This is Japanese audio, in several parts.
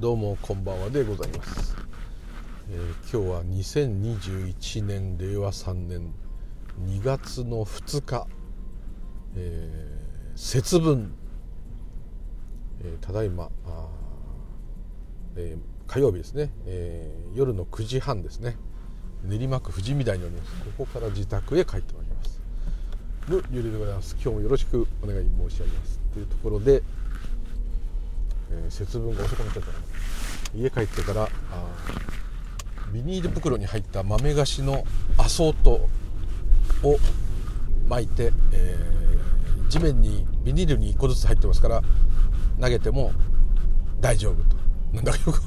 どうもこんばんはでございます、えー、今日は2021年令和3年2月の2日、えー、節分、えー、ただいまえー、火曜日ですね、えー、夜の9時半ですね。練馬区富士見台におります。ここから自宅へ帰ってまいります。のゆりでございます。今日もよろしくお願い申し上げます。というところで、えー、節分が遅くなっちゃったの家帰ってからビニール袋に入った豆菓子のアソートを巻いて、えー、地面にビニールに1個ずつ入ってますから投げても大丈夫となんだかよく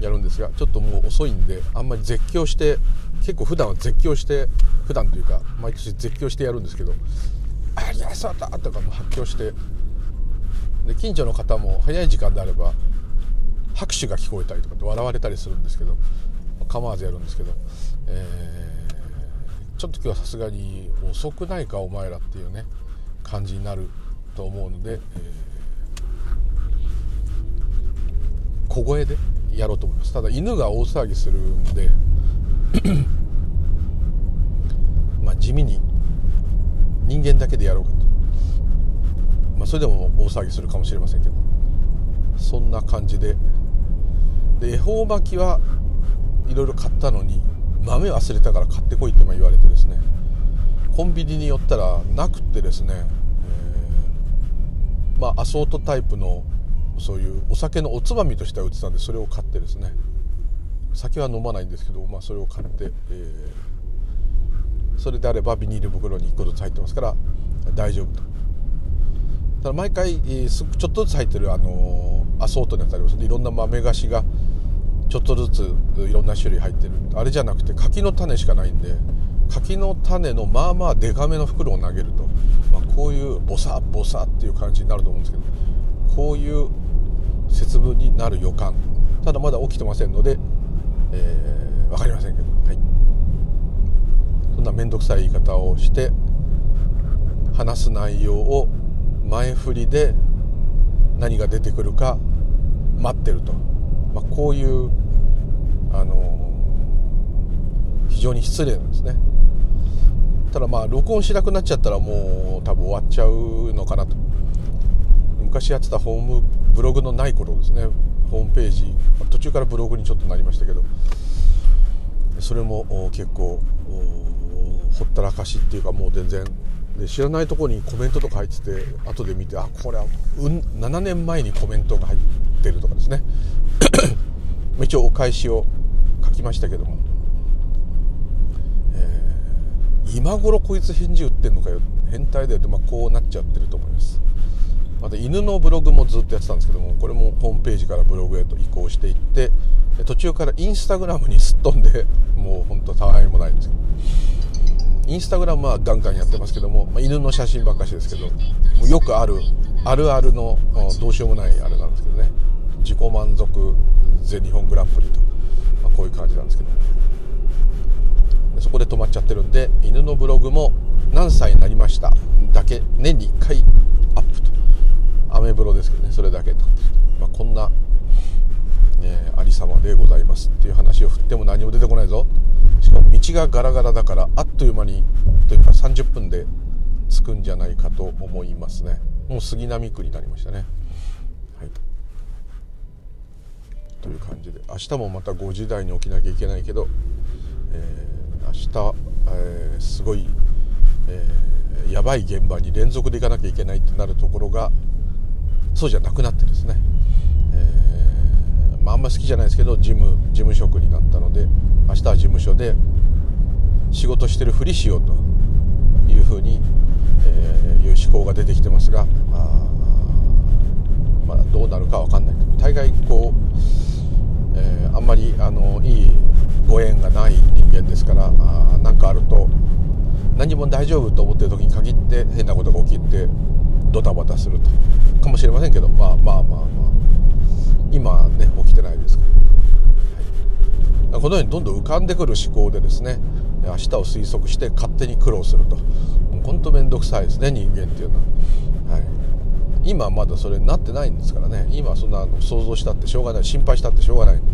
やるんですがちょっともう遅いんであんまり絶叫して結構普段は絶叫して普段というか毎年絶叫してやるんですけど「ありゃそう!」とかも発狂してで近所の方も早い時間であれば拍手が聞こえたりとかって笑われたりするんですけど構わずやるんですけど、えー、ちょっと今日はさすがに遅くないかお前らっていうね感じになると思うので、えー、小声でやろうと思います。ただ犬が大騒ぎするんで まあ地味に人間だけでやろうか。と、まあ、それでも大騒ぎするかもしれませんけど。そんな感じで。で恵方巻きはいろいろ買ったのに豆忘れたから買ってこいって言われてですね。コンビニに寄ったらなくってですね、えー、まあアソートタイプのそういうお酒のおつまみとしては売ってたんでそれを買ってですね。酒は飲まないんですけど、まあ、それを買って、えー、それであればビニール袋に1個ずつ入ってますから大丈夫と。ただ毎回、ちょっとずつ入ってる、あの、アソートのやつあります。ねいろんな豆菓子がちょっとずついろんな種類入ってる。あれじゃなくて柿の種しかないんで柿の種のまあまあデカめの袋を投げると、まあ、こういうボサボサっていう感じになると思うんですけどこういう節分になる予感。ただまだ起きてませんので、えー、分かりませんけど、はい、そんな面倒くさい言い方をして話す内容を前振りで何が出てくるか待ってると、まあ、こういうあの非常に失礼なんですね。ただまあ録音しなくなっちゃったらもう多分終わっちゃうのかなと。昔やってたホームブログのない頃ですね。ホームページ途中からブログにちょっとなりましたけど。それも結構ほったらかしっていうかもう全然で知らないところにコメントとか入ってて後で見てあこれは、うん、7年前にコメントが入ってるとかですね。一応お返しを書きましたけども、えー、今頃こいつ返事打ってんのかよ。変態だよって、まあ、こうなっちゃってると思います。また犬のブログもずっとやってたんですけどもこれもホームページからブログへと移行していって途中からインスタグラムにすっ飛んでもうほんとたわいもないんですけど。インスタグラムはガンガンやってますけども、まあ、犬の写真ばっかしですけどもよくあるあるあるのどうしようもないあれなんですけどね。自己満足全日本グランプリと、まあ、こういう感じなんですけどそこで止まっちゃってるんで犬のブログも何歳になりましただけ年に1回アップと。アメブロですけどねそれだけと、まあ、こんな、えー、ありさまでございますっていう話を振っても何も出てこないぞ。しかも道がガラガラだからあっという間にというか30分で着くんじゃないかと思いますね。もう杉並区になりましたね。はい。という感じで明日もまた5時台に起きなきゃいけないけど、えー、明日、えー、すごい、えー、やばい現場に連続で行かなきゃいけないってなるところがそうじゃなくなってですね、えー、まあ、あんま好きじゃないですけど事務事務職になったので明日は事務所で仕事してるふりしようというふうに、えー、いう思考が出てきてますがあ、まあ、どうなるか分かんない。大概こう、えー、あんまりあのいいご縁がない人間ですから何かあると何も大丈夫と思ってる時に限って変なことが起きてドタバタすると。かもしれませんけどまあまあまあまあ今ね起きてないですから、このようにどんどん浮かんでくる思考でですね明日を推測して勝手に苦労すると。本当面倒くさいですね人間っていうのは、はい、今はまだそれになってないんですからね。今そんなの想像したってしょうがない。心配したってしょうがない、はい、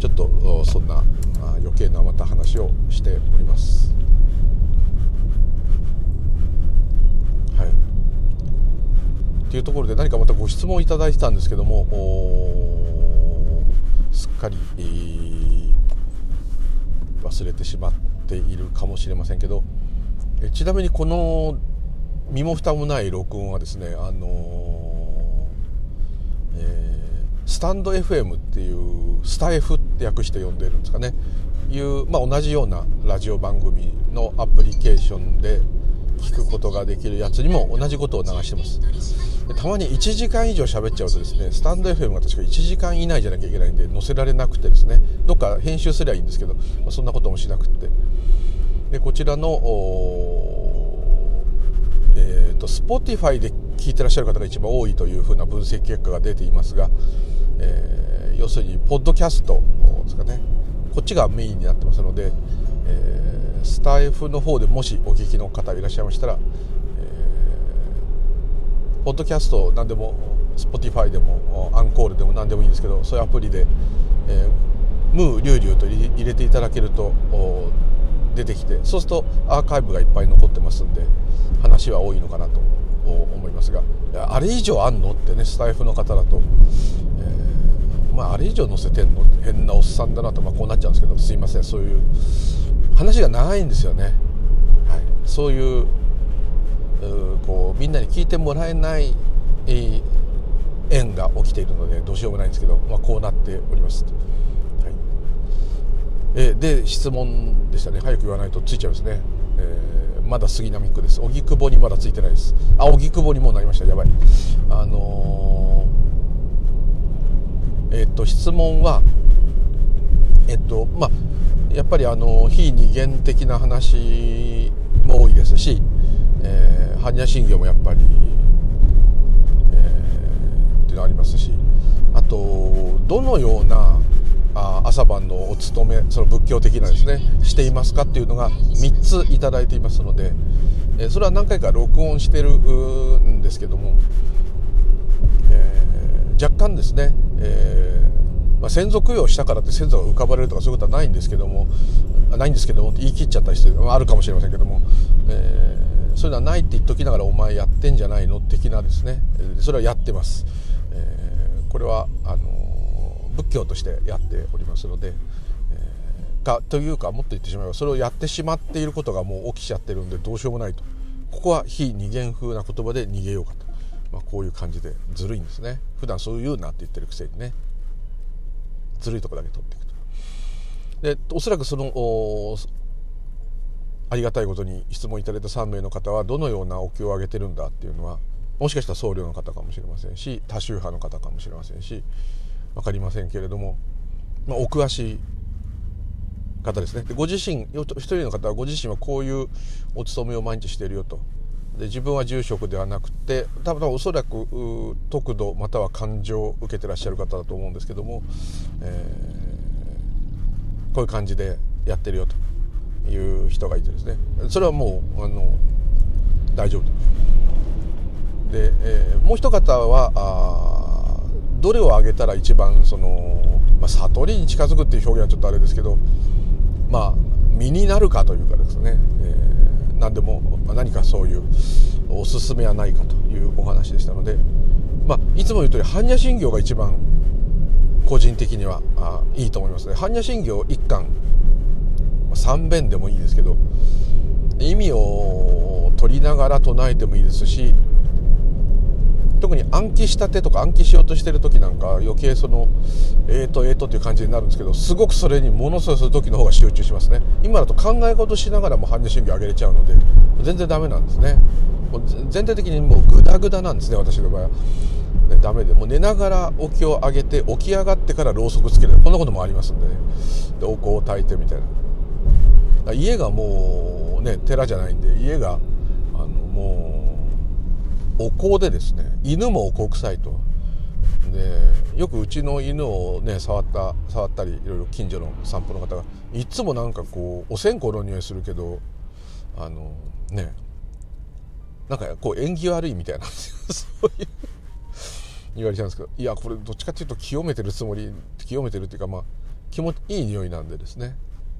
ちょっとそんな余計なまた話をしております。はい。というところで何かまたご質問いただいてたんですけどもすっかり、えー、忘れてしまっているかもしれませんけどえちなみにこの身も蓋もない録音はですねあのー、えー、スタンド FM っていうスタ F って訳して呼んでるんですかね。いう、まあ、同じようなラジオ番組のアプリケーションで聞くことができるやつにも同じことを流してます。たまに1時間以上喋っちゃうとですねスタンド FM が確か1時間以内じゃなきゃいけないんで載せられなくてですねどっか編集すりゃいいんですけど、まあ、そんなこともしなくて。でこちらのえーと、Spotify で聞いてらっしゃる方が一番多いというふうな分析結果が出ていますが、えー、要するにポッドキャストですかね。こっちがメインになってますので、えー、スタイフの方でもしお聞きの方いらっしゃいましたら、ポッドキャスト何でも Spotify でもアンコールでも何でもいいんですけどそういうアプリで、えー、ムーリュウリュウと入れていただけると出てきてそうするとアーカイブがいっぱい残ってますんで話は多いのかなと思いますがあれ以上あんのってねスタイフの方だと、え、まああれ以上載せてんの？変なおっさんだなと、まあ、こうなっちゃうんですけどすいませんそういう話が長いんですよね、はい、そういうこうみんなに聞いてもらえない、えー、縁が起きているのでどうしようもないんですけど、まあ、こうなっております。はい。えー、で質問でしたね。早く言わないとついちゃいますね、えー、まだ杉並区です。荻窪にまだついてないです。あ荻窪にもうなりました。やばい。あのー、えっと質問はえっとまあやっぱりあの非二元的な話も多いですし、般若心経もやっぱり、えー、っていうのありますしあとどのようなあ朝晩のお勤めその仏教的なですねしていますかっていうのが3ついただいていますので、えそれは何回か録音してるんですけども、えー、若干ですね、えー、まあ、先祖供養したからって先祖が浮かばれるとかそういうことはないんですけどもないんですけどもって言い切っちゃったりしてあるかもしれませんけども、え、そういうのはないって言っときながらお前やってんじゃないの的なですね。それはやってます。えこれはあの仏教としてやっておりますので、えー、かというかもっと言ってしまえばそれをやってしまっていることがもう起きちゃってるんでどうしようもないと。ここは非二元風な言葉で逃げようかと、まあ、こういう感じでずるいんですね。普段そう言うなって言ってるくせにね。ずるいとこだけ取っていくと。でおそらくそのありがたいことに質問いただいた3名の方はどのようなお経をあげてるんだっていうのはもしかしたら僧侶の方かもしれませんし多宗派の方かもしれませんし分かりませんけれども、まあ、お詳しい方ですね。でご自身一人の方はご自身はこういうお勤めを毎日しているよと。で自分は住職ではなくて多分おそらく得度または感情を受けてらっしゃる方だと思うんですけども、えー、こういう感じでやってるよと。いう人がいてですね。それはもうあの大丈夫と。で、えー、もう一方はどれを挙げたら一番その、まあ、悟りに近づくっていう表現はちょっとあれですけどまあ身になるかというかですね、えー、何でも何かそういうおすすめはないかというお話でしたので、まあ、いつも言う通り般若心経が一番個人的にはあいいと思いますね。般若心経一巻3遍でもいいですけど意味を取りながら唱えてもいいですし特に暗記したてとか暗記しようとしてる時なんか余計そのえーとえーとっていう感じになるんですけどすごくそれにものすごいする時の方が集中しますね。今だと考え事しながらも般若心経上げれちゃうので全然ダメなんですね。もう全体的にもうグダグダなんですね私の場合は、ね、ダメで。もう寝ながらお経を上げて起き上がってからろうそくつける。こんなこともありますんでね。でお香を焚いてみたいな。家がもうね寺じゃないんで家があのもうお香でですね犬もお香臭いと。でよくうちの犬をね触った触ったりいろいろ近所の散歩の方がいつもなんかこうお線香の匂いするけどあのねなんかこう縁起悪いみたいな そういう言われちゃうんですけどいやこれどっちかっていうと清めてるつもり清めてるっていうかまあ気持ちいい匂いなんでですね。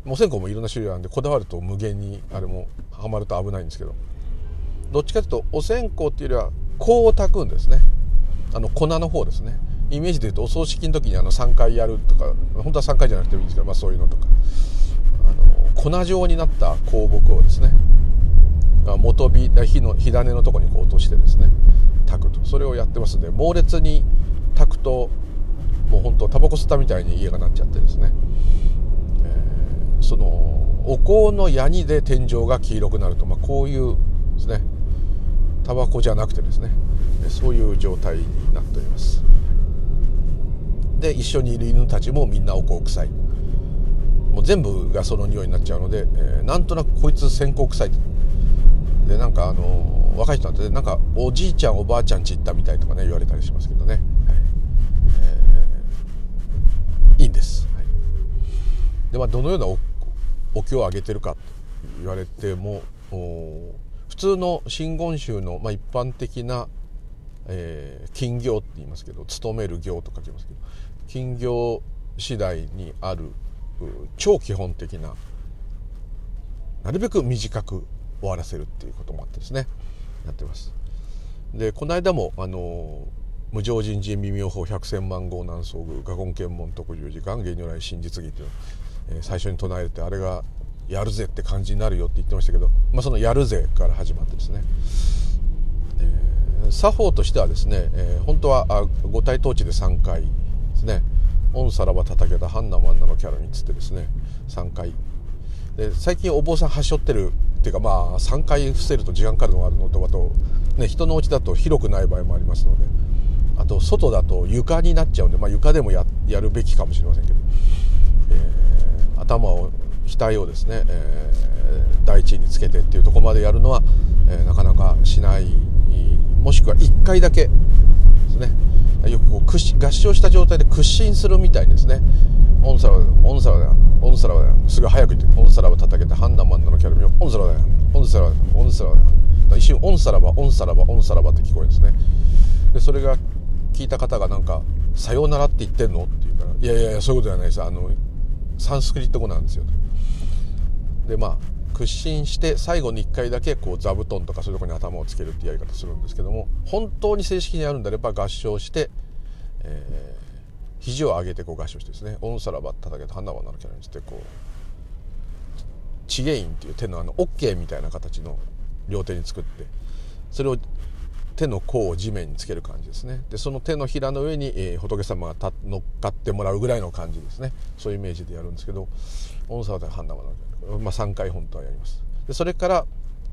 お線香もいろんな種類あるんでこだわると無限にあれもはまると危ないんですけど。どっちかというとお線香っていうよりは香を炊くんですね。あの粉の方ですね。イメージで言うとお葬式の時にあの3回やるとか本当は3回じゃなくてもいいんですけど、まあ、そういうのとか。あの粉状になった香木をですね。元火火の火種のとこにこう落としてですね。炊くと。それをやってますんで猛烈に炊くともう本当タバコ吸ったみたいに家がなっちゃってですね、そのお香のヤニで天井が黄色くなると、まあ、こういうですね。タバコじゃなくてですね。そういう状態になっております。で一緒にいる犬たちもみんなお香臭い。もう全部がその匂いになっちゃうので、えー、なんとなくこいつ線香臭い。でなんかあの若い人なんてなんかおじいちゃんおばあちゃんち行ったみたいとかね言われたりしますけどね、はい。えー、いいんです、はい、でまあどのようなおお経をあげてるかと言われても普通の真言宗の、まあ、一般的な、えー、金行って言いますけど勤める行と書きますけど金行次第にある超基本的ななるべく短く終わらせるっていうこともあってですねやってます。でこの間もあの無常人人微妙法百千万号南宋宮画言検問特十時間芸如来真実義っていう、え、最初に唱えてあれがやるぜって感じになるよって言ってましたけど、まあ、そのやるぜから始まってですね、えー、作法としてはですね、えー、本当は五体統治で3回ですね「御さらば叩けたハンナマンナのキャラに」つってですね3回。で最近お坊さんはしょってるっていうかまあ3回伏せると時間かかるのがあるのとあと、ね、人のうちだと広くない場合もありますのであと外だと床になっちゃうんで、まあ、床でもややるべきかもしれませんけど、えー、頭を額をですね、えー、第一につけてっていうとこまでやるのは、えー、なかなかしない。もしくは1回だけですね。よくこう屈合唱した状態で屈伸するみたいですね「オンサラオンサラだオンサラだすぐ早く言って「オンサラを叩けてハンダマンダのキャラミをオンサラだオンサラだオンサラだ一瞬「オンサラバオンサラバオンサラバ」って聞こえるんですね。でそれが聞いた方がなんか「さようならって言ってんの?」って言うから「いやいやいやそういうことじゃないです。あのサンスクリット語なんですよ」でまあ屈伸して最後に1回だけこう座布団とかそういうとこに頭をつけるっていうやり方するんですけども本当に正式にやるんであれば合唱して、えー、肘を上げてこう合唱してですね「オンサラバ叩けと花はなるキャラにしてこうチゲインっていう手のあの OK みたいな形の両手に作ってそれを手の甲を地面につける感じですね。でその手のひらの上に、えー、仏様が乗っかってもらうぐらいの感じですね。そういうイメージでやるんですけど「オンサラバハンナマナるまあ、3回本当はやります。でそれから、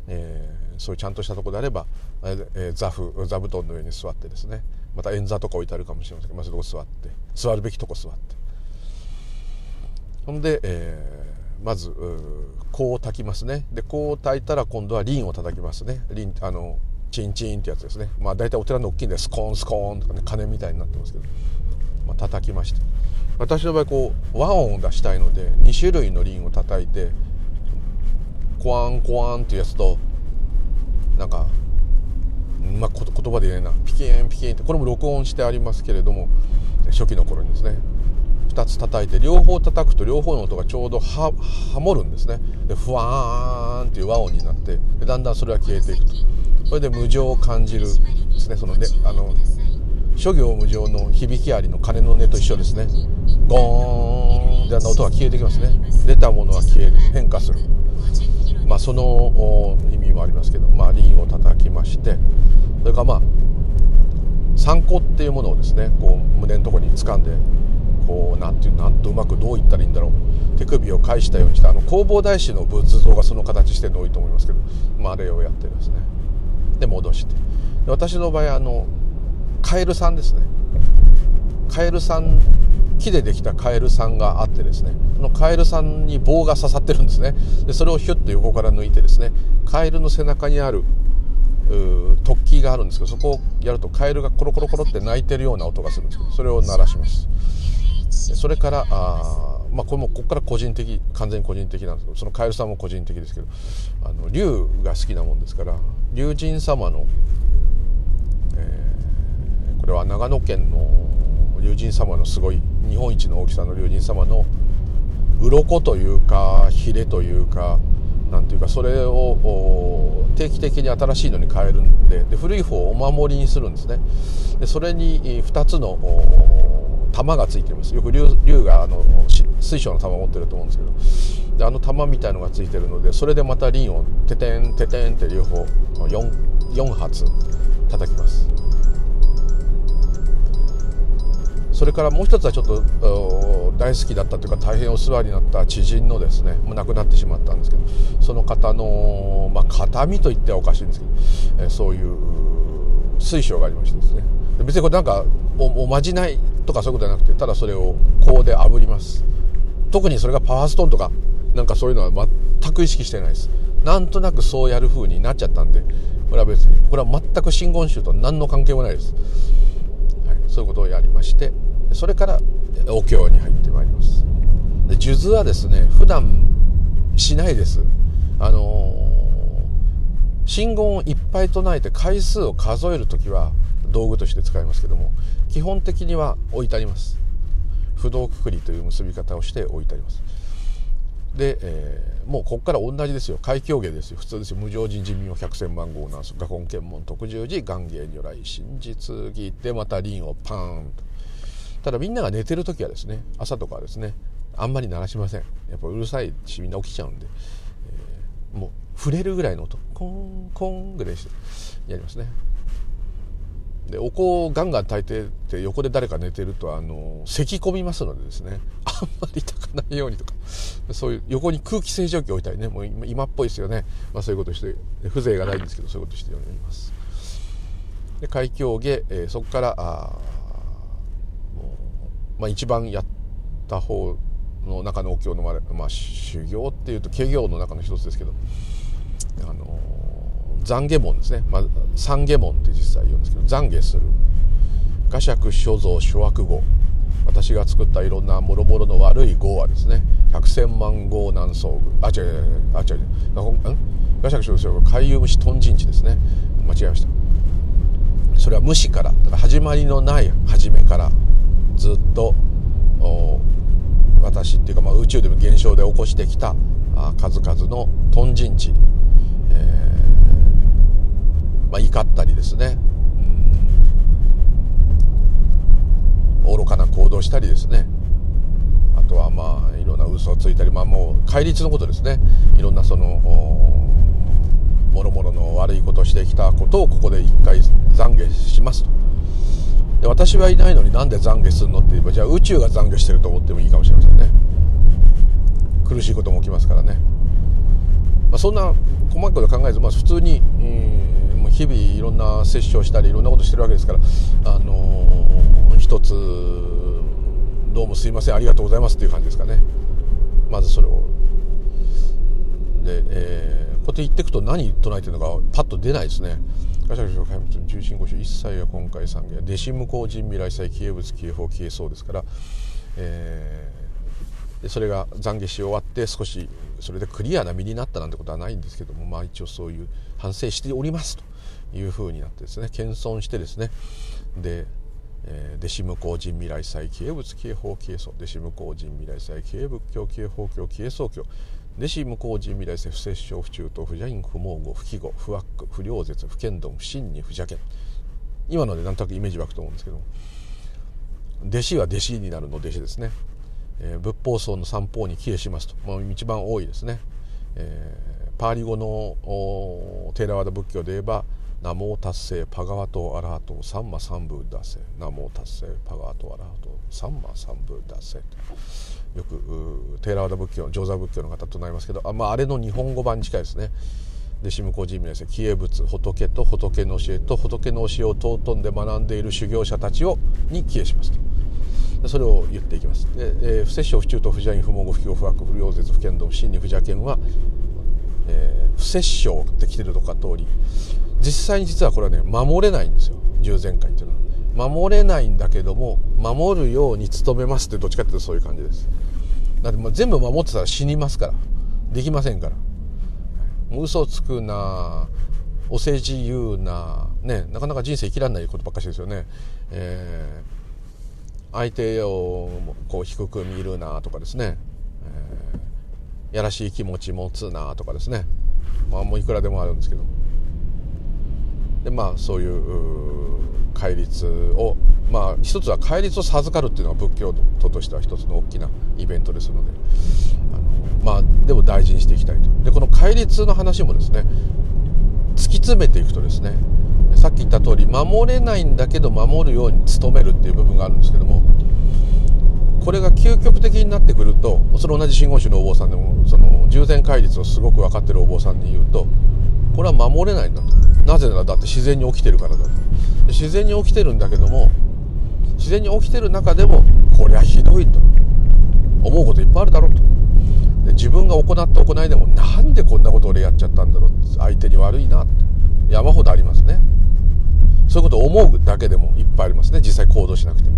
えー、そういうちゃんとしたとこであれば、えー、座布座布団の上に座ってですね。また円座とか置いてあるかもしれませんけど、まあ、そこ座って座るべきとこ座って。ほんで、えー、まず香を炊きますね。で香を炊いたら今度は輪を叩きますね。輪あのチンチンってやつですね。まあ大体お寺の大きいんでスコーンスコーンとかね鐘みたいになってますけど、まあ、叩きまして。私の場合こう和音を出したいので2種類の輪を叩いてコワンコワンっていうやつとなんかまあ、言葉で言えないな。ピキンピキンってこれも録音してありますけれども初期の頃にですね。2つ叩いて両方叩くと両方の音がちょうどハモるんですね。でふわーんっていう和音になってでだんだんそれが消えていくと。それで無情を感じるですね。そのねあの諸行無常の響きありの鐘の音と一緒ですね。ゴーン。ってあの音が消えてきますね。出たものは消える。変化する。まあその意味もありますけど。まあ輪を叩きまして。それからまあ参考っていうものをですねこう胸のところに掴んでこうなんていうなんとうまくどう言ったらいいんだろう。手首を返したようにしてあの弘法大師の仏像がその形してるの多いと思いますけど、まあ、あれをやってですね。で戻して。私の場合あのカエルさんですね。カエルさん木でできたカエルさんがあってですね。そのカエルさんに棒が刺さってるんですね。でそれをヒュッと横から抜いてですね。カエルの背中にある突起があるんですけどそこをやるとカエルがコロコロコロって鳴いてるような音がするんですけどそれを鳴らします。それからあまあ、これもここから個人的完全に個人的なんですけどそのカエルさんも個人的ですけどあの竜が好きなもんですから竜神様の、えー、これは長野県の竜神様のすごい日本一の大きさの竜神様の鱗というかヒレというかなんていうかそれを定期的に新しいのに変えるんでで古い方をお守りにするんですね。でそれに2つの玉がついてます。よく竜があの水晶の玉を持ってると思うんですけど。であの玉みたいのがついてるのでそれでまた輪をててんててんって両方 4, 4発叩きます。それからもう一つはちょっと大好きだったというか大変お世話になった知人のですねもう亡くなってしまったんですけど。その方の、まあ、形見と言ってはおかしいんですけど、えそういう水晶がありましてですね。別にこれなんかおまじないとかそういうことじゃなくてただそれを香で炙ります。特にそれがパワーストーンとかなんかそういうのは全く意識してないです。なんとなくそうやる風になっちゃったんでこれは別にこれは全く真言宗と何の関係もないです、はい、そういうことをやりましてそれからお経に入ってまいります。で数珠はですね普段しないです。あの、信言をいっぱい唱えて回数を数える時は道具として使いますけども基本的には置いてあります。不動くくりという結び方をして置いてあります。で、えー、もうここから同じですよ。海峡芸ですよ。普通ですよ。無常人人民を百千万号なんす画根検問特十字願芸如来真実義。でまた輪をパーンと。ただみんなが寝てる時はですね朝とかはですねあんまり鳴らしません。やっぱうるさいしみんな起きちゃうんで、えー、もう触れるぐらいの音。コンコンぐらいしてやりますね。でお香をガンガン炊いてって横で誰か寝てるとあの咳き込みますのでですね。あんまり炊かないようにとか。そういう横に空気清浄機置いたりね。もう今っぽいですよね、まあ、そういうことして風情がないんですけどそういうことしております。で海峡下、えー、そこからあまあ、一番やった方の中のお経の、まあ、修行っていうと化行の中の一つですけど。あの懺悔門ですね、まあ、三下門って実際言うんですけど懺悔する。画釈所蔵諸悪語私が作ったいろんなもろもろの悪い語はですね百千万号南宋あ違う違うあ違う。違う画釈所蔵海遊虫トンジンチですね。間違えました。それは無視からだから始まりのない始めからずっと私っていうか、まあ、宇宙でも現象で起こしてきた数々のトン人地、えー、まあ、怒ったりですね、うん、愚かな行動したりですね。あとはまあいろんな嘘をついたり、まあ、もう戒律のことですね。いろんなそのもろもろの悪いことをしてきたことをここで一回懺悔しますと。で私はいないのになんで懺悔するのって言えばじゃあ宇宙が懺悔してると思ってもいいかもしれませんね。苦しいことも起きますからね、まあ、そんな細かいこと考えず、まあ、普通に、えー、日々いろんな接種をしたりいろんなことしてるわけですからあのー、一つどうもすいませんありがとうございますっていう感じですかね。まずそれを。で、えー、こうやって言っていくと何唱えてるのかパッと出ないですね。ガシャガシャ開発重心五種一切は今回三芸弟子無効人未来祭消え物消え法消えそうですから、えー、でそれが懺悔し終わって少しそれでクリアな身になったなんてことはないんですけどもまあ一応そういう反省しておりますというふうになってですね謙遜してですねでえー、弟子無効人未来祭消え物消え法消えそう弟子無効人未来祭消え仏教消え法教消えそう教弟子無効人未来世不摂生不中等不邪因不毛語不記号不悪不良絶不剣道不信に不邪剣今ので何となくイメージ湧くと思うんですけども弟子は弟子になるの弟子ですね、えー、仏法僧の三法に帰依しますと、まあ、一番多いですね、えー、パーリ語のテーラワダ仏教で言えばナモ達成パガワトアラハトサンマサンブーダセナモ達成パガワトアラハトサンマサンブーダセよくテーラワダ仏教上座仏教の方唱えますけどあ,、まあ、あれの日本語版に近いですね。で下向人名です消え仏仏と仏の教えと仏の教えを尊んで学んでいる修行者たちをに消えしますと。それを言っていきます。で、えー、不摂生不中と不邪因不毛不不不悪不良絶不剣道不真に不邪剣は、えー、不摂生って来てるとか通り実際に実はこれはね守れないんですよ。従前回っていうのは。守れないんだけども守るように努めますってどっちかっていうとそういう感じです。だってもう全部守ってたら死にますから。できませんから。嘘つくな。お世辞言うな。ね。なかなか人生生きられないことばっかしですよね、えー、相手をこう低く見るなとかですね、えー、やらしい気持ち持つなとかですね。まあもういくらでもあるんですけど。でまあそういう戒律をまあ一つは戒律を授かるっていうのは仏教徒としては一つの大きなイベントですので。あのまあでも大事にしていきたいと。でこの戒律の話もですね突き詰めていくとですねさっき言った通り守れないんだけど守るように努めるっていう部分があるんですけどもこれが究極的になってくるとそれ同じ真言宗のお坊さんでもその従前戒律をすごく分かってるお坊さんに言うとこれは守れないんだと。なぜならだって自然に起きてるからだと。自然に起きてるんだけども自然に起きてる中でもこりゃひどいと。思うこといっぱいあるだろうと。で自分が行った行いでもなんでこんなこと俺やっちゃったんだろう。相手に悪いなって。山ほどありますね。そういうことを思うだけでもいっぱいありますね。実際行動しなくても。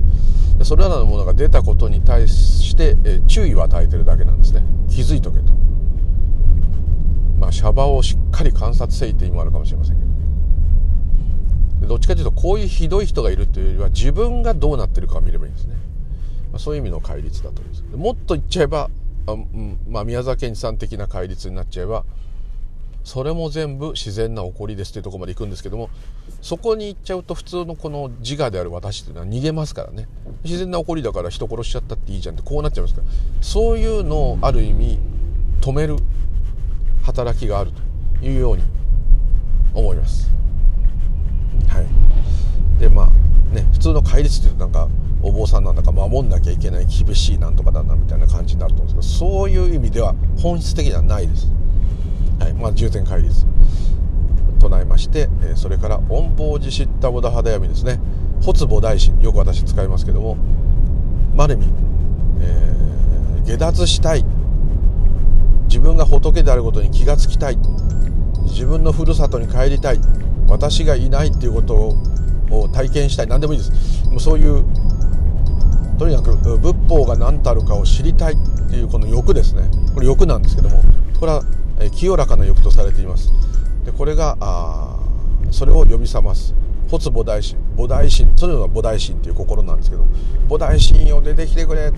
それらのものが出たことに対してえ注意を与えてるだけなんですね。気づいとけと。まあシャバをしっかり観察せいって意味もあるかもしれませんけど。どっちかというとこういうひどい人がいるというよりは自分がどうなってるかを見ればいいんですね、まあ、そういう意味の戒律だと思います。もっと言っちゃえばあ、うんまあ、宮沢賢治さん的な戒律になっちゃえばそれも全部自然な起こりですというところまで行くんですけどもそこに行っちゃうと普通のこの自我である私というのは逃げますからね自然な起こりだから人殺しちゃったっていいじゃんってこうなっちゃいますからそういうのをある意味止める働きがあるというように思います。はい、でまあね普通の戒律っていうとなんかお坊さんなんだか守んなきゃいけない厳しいなんとかだなみたいな感じになると思うんですけどそういう意味では本質的にはないです。はい。まあ、重点戒律唱えまして、えそれから「恩法寺知ったボダ肌闇」ですね「発母大心」よく私使いますけどもまる意味、えー、下脱したい。自分が仏であることに気がつきたい。自分のふるさとに帰りたい。私がいないっていうことを体験したい。何でもいいです。もうそういうとにかく仏法が何たるかを知りたいっていうこの欲ですね。これ欲なんですけどもこれは清らかな欲とされています。でこれがあそれを呼び覚ます。発菩提心菩提心。そのような菩提心っていう心なんですけど。菩提心を出てきてくれ。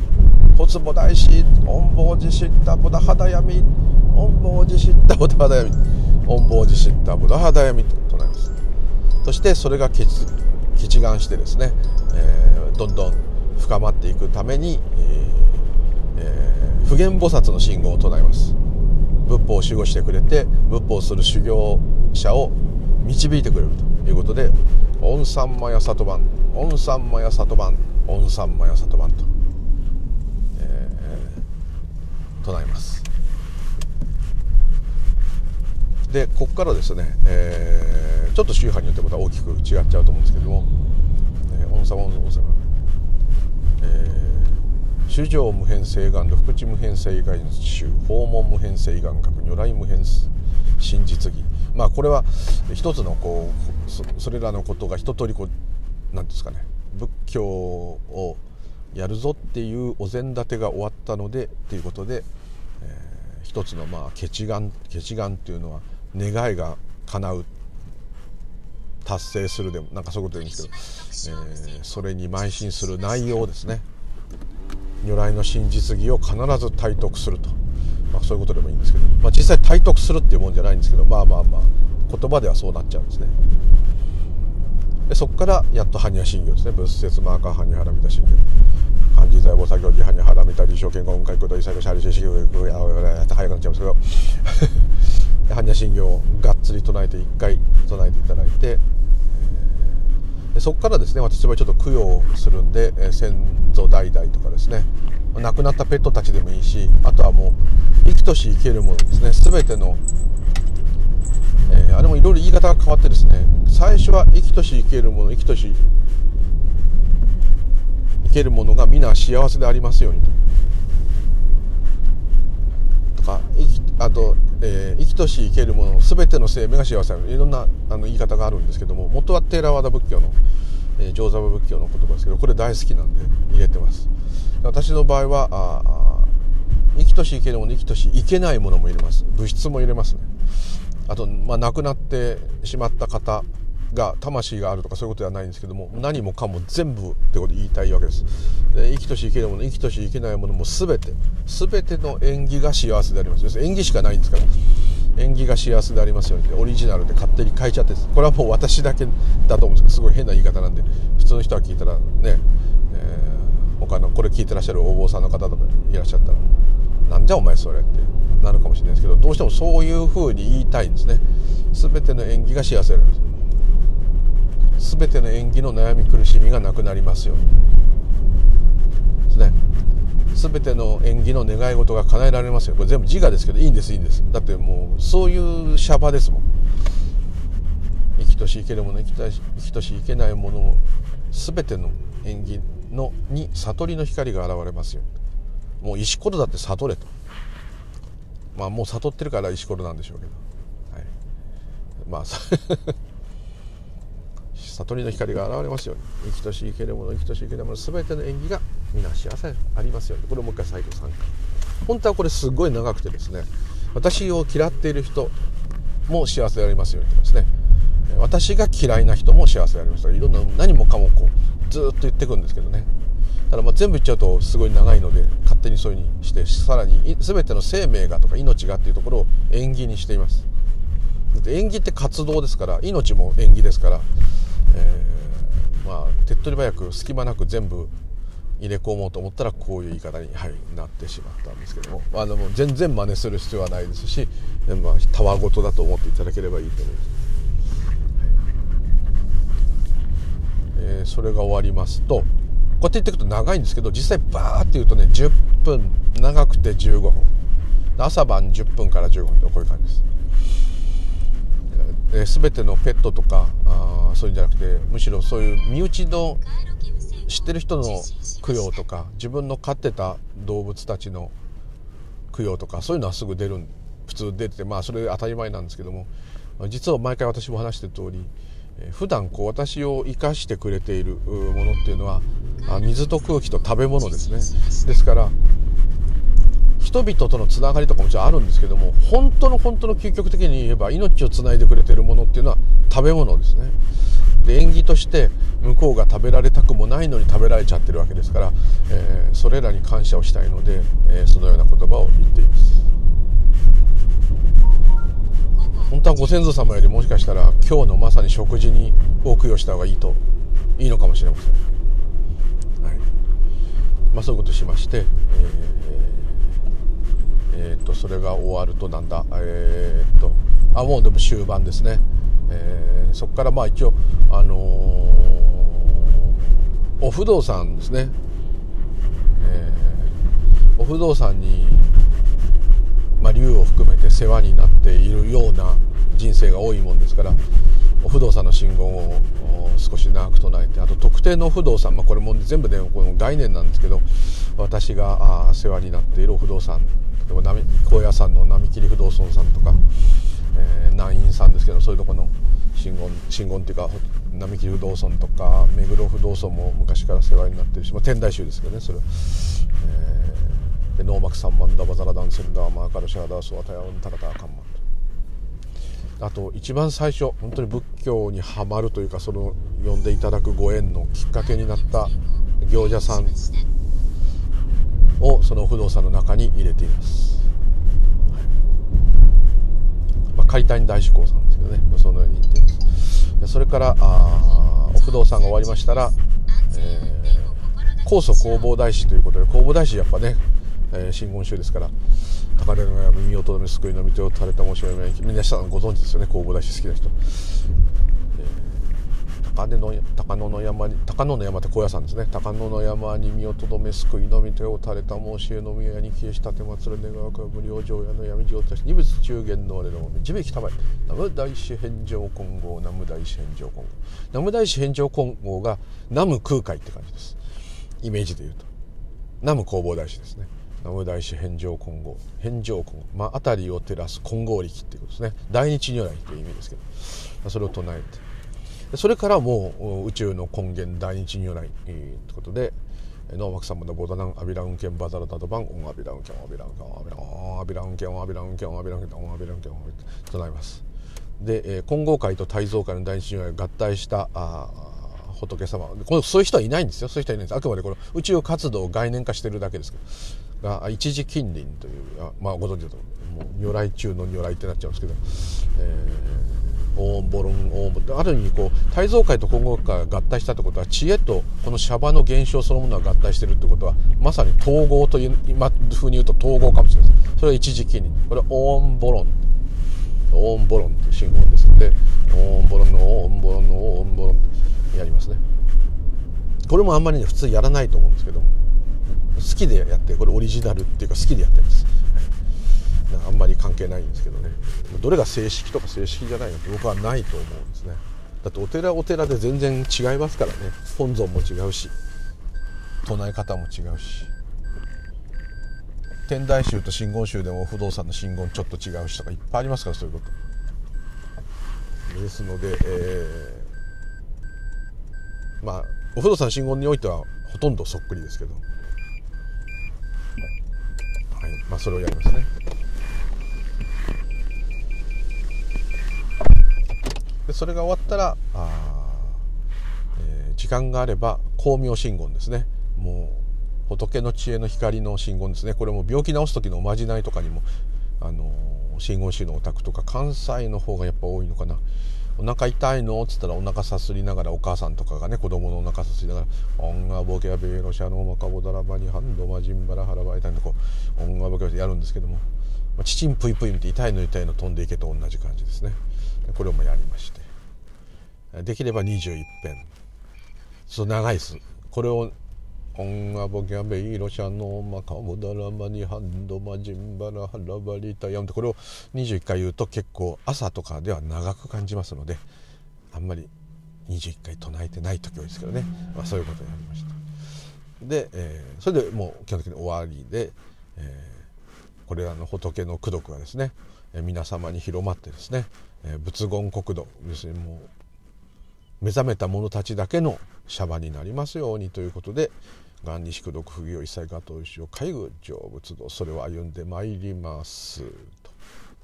発菩提心恩法寺知った。菩提肌闇。恩法寺知った。菩提肌闇。恩法寺知った。菩提肌闇と唱えます。そしてそれが結結願してですね、えー、どんどん深まっていくために、えーえー、普賢菩薩の信号を唱えます。仏法を守護してくれて仏法をする修行者を導いてくれるということで「御三魔や里番御三魔や里番御三魔や里番」と、えー、唱えます。でここからですね、えー、ちょっと宗派によってまた大きく違っちゃうと思うんですけども「えー、御三御三えー、主上無変性願と福地無変性願宗訪問無変性願覚如来無変真実義まあこれは一つのこうそれらのことが一通りこう何ですかね仏教をやるぞっていうお膳立てが終わったのでということで、えー、一つのまあ決願決願っていうのは願いが叶う達成するでもなんかそういうことでいいんですけど、えー、それに邁進する内容ですね如来の真実義を必ず体得すると。まあ、そういうことでもいいんですけど、まあ、実際体得するっていうもんじゃないんですけど。まあまあまあ言葉ではそうなっちゃうんですね。でそこからやっと般若心経ですね。仏説マーカー般若ハラミタ心経。漢字財宝作業時般若ハラミタ理想健康運海空とイサイコシャリシェシキや早くなっちゃうんですけど。般若心経をがっつり唱えて一回唱えていただいてそこからですね私はちょっと供養するんで、え先祖代々とかですね亡くなったペットたちでもいいしあとはもう生きとし生けるものですね全ての、えー、あれもいろいろ言い方が変わってですね最初は生きとし生けるもの生きとし生けるものが皆幸せでありますようにと。かあと、えー、生きとし生けるもの全ての生命が幸せになる。いろんなあの言い方があるんですけども元はテーラワダ仏教の、えー、上座部仏教の言葉ですけどこれ大好きなんで入れてます。私の場合はあ生きとし生けるもの生きとし生けないものも入れます。物質も入れますね。あと、まあ、亡くなってしまった方が魂があるとかそういうことではないんですけども何もかも全部ってことを言いたいわけです。で生きとし生けるもの生きとし生けないものも全て全ての縁起が幸せであります。要するに縁起しかないんですから。縁起が幸せでありますようにオリジナルで勝手に変えちゃってこれはもう私だけだと思うんですけどすごい変な言い方なんで普通の人は聞いたらね、えー、他のこれ聞いてらっしゃるお坊さんの方とかいらっしゃったらなんじゃお前それってなるかもしれないですけどどうしてもそういうふうに言いたいんですね。全ての縁起が幸せであります。全ての縁起の悩み苦しみがなくなりますよですね。全ての縁起の願い事が叶えられますよこれ全部自我ですけどいいんですいいんです。だってもうそういうシャバですもん。生きとし生けるもの生き生きとし生けないもの全ての縁起のに悟りの光が現れますよもう石ころだって悟れと。まあもう悟ってるから石ころなんでしょうけど、はい、まあ悟りの光が現れますように。生きとし生けるもの生きとし生けるもの全ての縁起が皆幸せありますように。これをもう一回最後3回本当はこれすごい長くてですね私を嫌っている人も幸せでありますように言ってますね。私が嫌いな人も幸せであります。いろんな何もかもこうずっと言ってくんですけどね。ただまあ全部言っちゃうとすごい長いので勝手にそういうふうにしてさらに全ての生命がとか命がっていうところを縁起にしています。縁起って活動ですから命も縁起ですから、えー、まあ手っ取り早く隙間なく全部入れ込もうと思ったらこういう言い方に、はい、なってしまったんですけども、まあ、でも全然真似する必要はないですし、まあ、たわごとだと思っていただければいいと思います、え、それが終わりますとこうやって言っていくと長いんですけど実際バーって言うとね10分長くて15分。朝晩10分から15分とこういう感じです、えー、全てのペットとかあそういうんじゃなくてむしろそういう身内の知ってる人の供養とか自分の飼ってた動物たちの供養とかそういうのはすぐ出る普通出ててまあそれ当たり前なんですけども実は毎回私も話してる通り普段こう私を生かしてくれているものっていうのは水と空気と食べ物ですね。ですから人々とのつながりとかもちろんあるんですけども本当の本当の究極的に言えば命をつないでくれているものっていうのは食べ物ですね。で縁起として向こうが食べられたくもないのに食べられちゃってるわけですから、えー、それらに感謝をしたいので、えー、そのような言葉を言っています。本当はご先祖様よりもしかしたら今日のまさに食事にお供養した方がいいといいのかもしれません、はい。まあ、そういうことしまして、えーえー、とそれが終わるとなんだ？えー、っとあもうでも終盤ですね、えー、そこからまあ一応あの、お不動産ですね、えー、お不動産にまあ、竜を含めて世話になっているような人生が多いもんですからお不動産の信号を少し長く唱えてあと特定の不動産、まあ、これも全部ねこの概念なんですけど私が世話になっているお不動産例えば高野山の並切不動尊さんとか、えー、南院さんですけどそういうとこの信言信言っていうか並木不動尊とか目黒不動尊も昔から世話になってるし、まあ、天台宗ですけどねそれ、えーでノーマク3万ダバザラダンセンダーマーカルシャーダースワタヤウンタカタカンマあと一番最初本当に仏教にはまるというかその呼んでいただくご縁のきっかけになった行者さん。をその不動産の中に入れています、まあ、解体に大志向さんですけどねそのように言っています。それからあお不動産が終わりましたら、えー、高祖弘法大師ということで弘法大師やっぱねえー、真言宗ですから高根の山耳をとどめ救いの御手を垂れた申し訳ない皆さんご存知ですよね弘法大師好きな人、高根の高野の山に高野の山って高野山ですね。高野の山に身をとどめ救いの御手を垂れた申し絵の宮に消えしたてまつる願わくは無料上夜の闇上とし二仏中元の我の導きたまえ南無大師返上金剛南無大師返上金剛南無大師返上金剛が南無空海って感じです。イメージで言うと。南無弘法大師ですね。南無大師遍照金剛遍照金剛。まあ辺りを照らす金剛力っていうことですね。大日如来という意味ですけど。それを唱えて。それからもう宇宙の根源大日如来ということで、ノーマクサマンダボダナンアビラウンケンバザラダドバンオンアビラウンケンアビラウンケンアビラウンケンアビラウンケンアビラウンケンアビラウンケンアビラウンケンとなりますで、えー、金剛界と胎蔵界の大日真言が合体したあ仏様このそういう人はいないんですよそういう人はいないんですあくまでこの宇宙活動を概念化してるだけですけどが一時近隣というまあご存知だともう如来中の如来ってなっちゃうんですけど、えーオンボロンオーン。ある意味こう大蔵界と金剛界が合体したってことは知恵とこのシャバの現象そのものが合体してるってことはまさに統合という今風に言うと統合かもしれない。それは一時期にこれはオーンボロン。オーンボロンっていう信号ですのでオーンボロンのオンボロンのオンボロンってやりますね。これもあんまりね普通やらないと思うんですけども。好きでやってこれオリジナルっていうか好きでやってます。あんまり関係ないんですけどね。どれが正式とか正式じゃないのって僕はないと思うんですね。だってお寺お寺で全然違いますからね。本尊も違うし唱え方も違うし。天台宗と真言宗でも不動産の真言ちょっと違うしとかいっぱいありますからそういうこと。ですので、えー、まあお不動産真言においてはほとんどそっくりですけど、はい。まあ、それをやりますね。でそれが終わったらあ、えー、時間があれば光明真言ですね。もう仏の知恵の光の真言ですね。これも病気治す時のおまじないとかにもあの真言宗のお宅とか関西の方がやっぱ多いのかな。お腹痛いの？っつったらお腹さすりながらお母さんとかがね子供のお腹さすりながら「オンガボケアベロシャノマカボダラバニハンドマジンバラハラバイタン」とこうオンガボケアやるんですけども、まあ、チチンプイプイ見て痛いの痛いの飛んでいけと同じ感じですね。これもやりましてできれば21編。そう長いです。これをオンアボギャベイロシャノマカモダラマニハンドマジンバラハラバリタヤムってこれを21回言うと結構朝とかでは長く感じますのであんまり21回唱えてない時多いですけどね、まあ、そういうことになりました。で、えー、それでもう基本的に終わりで、えー、これらの仏の功徳がですね、えー、皆様に広まってですね、えー、仏言国土要するにもう目覚めた者たちだけのシャバになりますようにということで「がんに宿毒不義を一切がとしを介護成仏道それを歩んでまいります」と。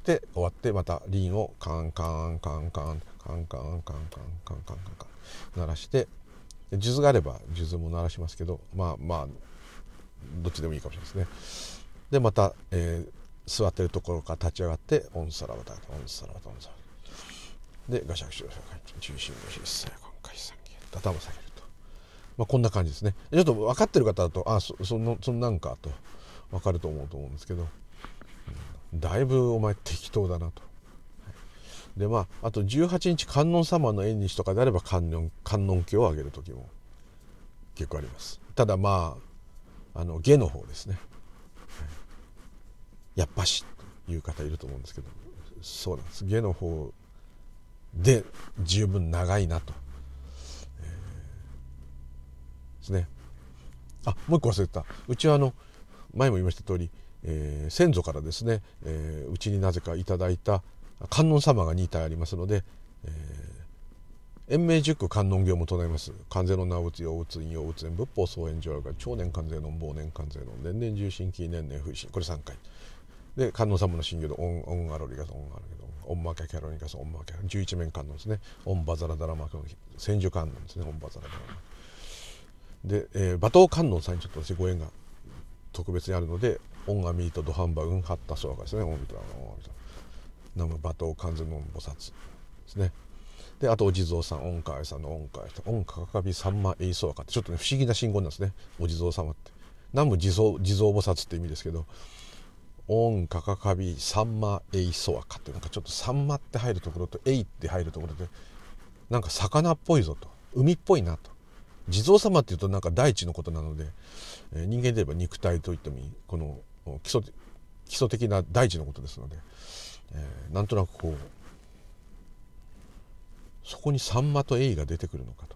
で終わってまた輪をカンカンカンカンカンカンカンカンカンカンカンカン鳴らして数珠があれば数珠も鳴らしますけどまあまあどっちでもいいかもしれないですね。でまた、えー、座ってるところから立ち上がって「オンサラバタオンサラバタオンサラバタ」でガシャクシャ中心の必須今回3件頭下げると、まあ、こんな感じですね。ちょっと分かってる方だとあそそのそんなんかと分かると思うと思うんですけど、うん、だいぶお前適当だなと。でまああと18日観音様の縁日とかであれば観音観音経をあげる時も結構あります。ただまああの下の方ですね、やっぱしという方いると思うんですけど。そうなんです。下の方で十分長いなと、えー、ですね。あもう一個忘れてた。うちはあの前も言いました通り、えー、先祖からですね、えー、うちになぜかいただいた観音様が2体ありますので、えー、延命塾観音業も唱えます。関税の名打つ陽打つ陰陽打つ仏法総炎上が超年関税の忘年関税の年々重心期年々不信これ3回。で観音様の信業でオンオンアロリガオンアロリガオンマケキャロニカスオンマケ11面観音ですね。オンバザラダラマ千手観音ですね。オンバザラダラマで、えー、馬頭観音さんにちょっと私ご縁が特別にあるのでオンアミートドハンバウンハッタソワカですね。オンミトナム馬頭観音菩薩ですね。であとお地蔵さん恩海さんの恩海さん恩かかびさんまえいそうかってちょっとね不思議な信号なんですね。お地蔵様って。南無地蔵地蔵菩薩って意味ですけどオンカカカビサンマエイソアカってなんかちょっとサンマって入るところとエイって入るところでなんか魚っぽいぞと。海っぽいなと。地蔵様っていうとなんか大地のことなので、えー、人間で言えば肉体といってもいい。この基礎基礎的な大地のことですので、えー、なんとなくこうそこにサンマとエイが出てくるのかと。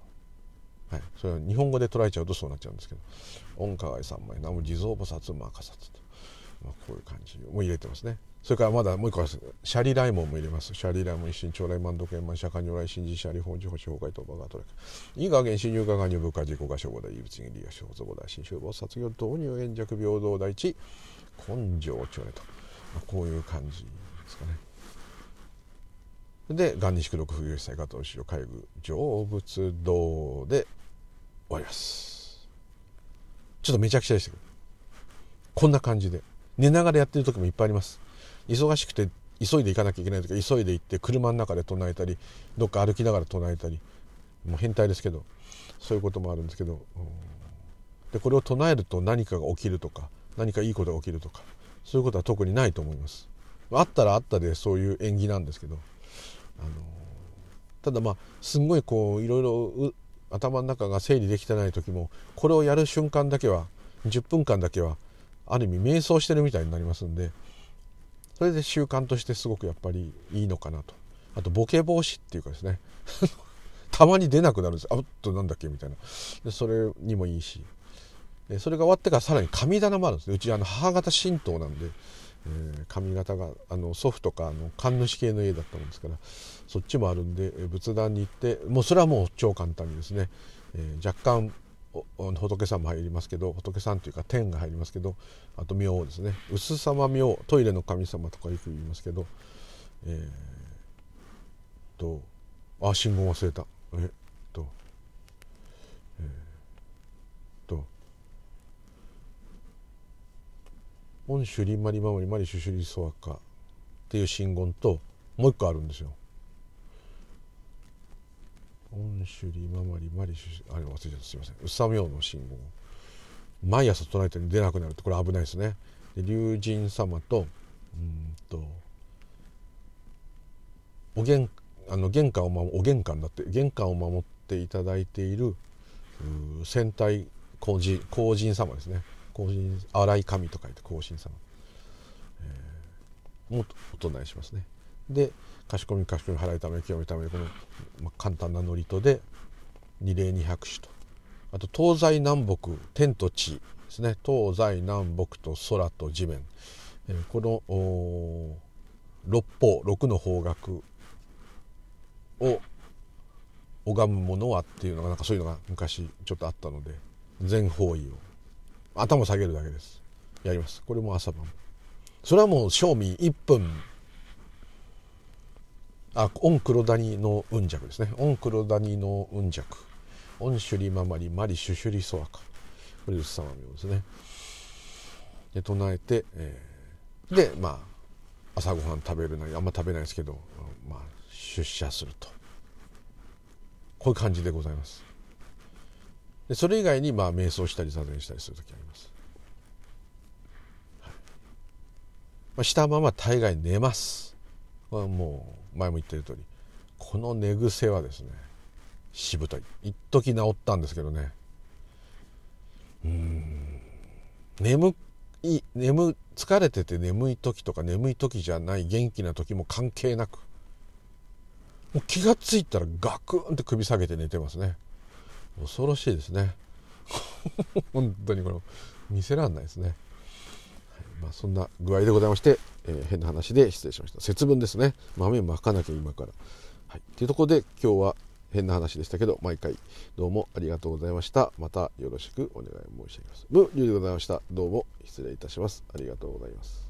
はい、それは日本語で捉えちゃうとそうなっちゃうんですけど「御河合三昧南無地蔵菩薩摩诃薩」とまあ、こういう感じも入れてますね。それからまだもう一個はシャリライモンも入れます。シャリライモン一心長来万毒円満釈迦如来新寺シャリ本寺星崩壊当場が取れいい加減新入加賀入部下自己が消防大異物に利用し保存大新修法卒業導入円弱平等第一根性長ねと、まあ、こういう感じですかねで元日六冬吉祭加藤城海具成仏道で終わりますちょっとめちゃくちゃでしたけどこんな感じで寝ながらやってる時もいっぱいあります。忙しくて急いで行かなきゃいけない時は急いで行って車の中で唱えたりどっか歩きながら唱えたりもう変態ですけどそういうこともあるんですけどでこれを唱えると何かが起きるとか何かいいことが起きるとかそういうことは特にないと思います。あったらあったでそういう縁起なんですけどあのただまあすんごいこういろいろ頭の中が整理できてない時もこれをやる瞬間だけは10分間だけはある意味瞑想してるみたいになりますんでそれで習慣としてすごくやっぱりいいのかなと。あとボケ防止っていうかですね。たまに出なくなるんですあっとなんだっけみたいな。でそれにもいいし。でそれが終わってからさらに神棚もあるんですね。うちあの母方神道なんで、えー、神型があの祖父とかあの神主系の家だったもんですからそっちもあるんで仏壇に行ってもうそれはもう超簡単にですね、えー、若干仏さんも入りますけど仏さんというか天が入りますけどあと明ですね薄様明トイレの神様とかよく言いますけどえー、っとあ信号忘れたえっとえー、っと「御朱里マリマモリマリシュシュリソアカ」っていう信言ともう一個あるんですよ。本首里ママリマリシュあれ忘れちゃったすいません。宇佐明の信号。毎朝唱えて出なくなるとこれ危ないですね。で龍神様とうんとお玄あの玄関を守お玄関だって玄関を守っていただいている戦隊皇人皇人様ですね。皇人荒い神と書いて皇神様、えー、もお唱えしますね。でかしこみかしこみ払いため清めためこの、まあ、簡単な祝詞で二礼二拍手と。あと東西南北天と地ですね。東西南北と空と地面、えー、この六方六の方角を拝むものはっていうのがなんかそういうのが昔ちょっとあったので全方位を頭下げるだけです。やります。これも朝晩。それはもう正味1分あオン黒谷の雲弱ですね。オン黒谷の雲弱オンシュリママリマリシュシュリソアカ。これ様名ですね。で唱えて、えー、でまあ朝ごはん食べるなりあんま食べないですけど、まあ、出社すると。こういう感じでございます。でそれ以外にまあ瞑想したり座禅したりする時あります、はい。まあ、したまま大概寝ます。はもう前も言ってる通りこの寝癖はですねしぶとい。一時治ったんですけどね。うん。眠い眠疲れてて眠い時とか眠い時じゃない元気な時も関係なくもう気が付いたらガクンって首下げて寝てますね。恐ろしいですね。本当にこれ見せらんないですね。まあ、そんな具合でございまして、えー、変な話で失礼しました節分ですね豆まかなきゃ今から。はい、というところで今日は変な話でしたけど毎回どうもありがとうございましたまたよろしくお願い申し上げます。ブ・リュウでございましたどうも失礼いたしますありがとうございます。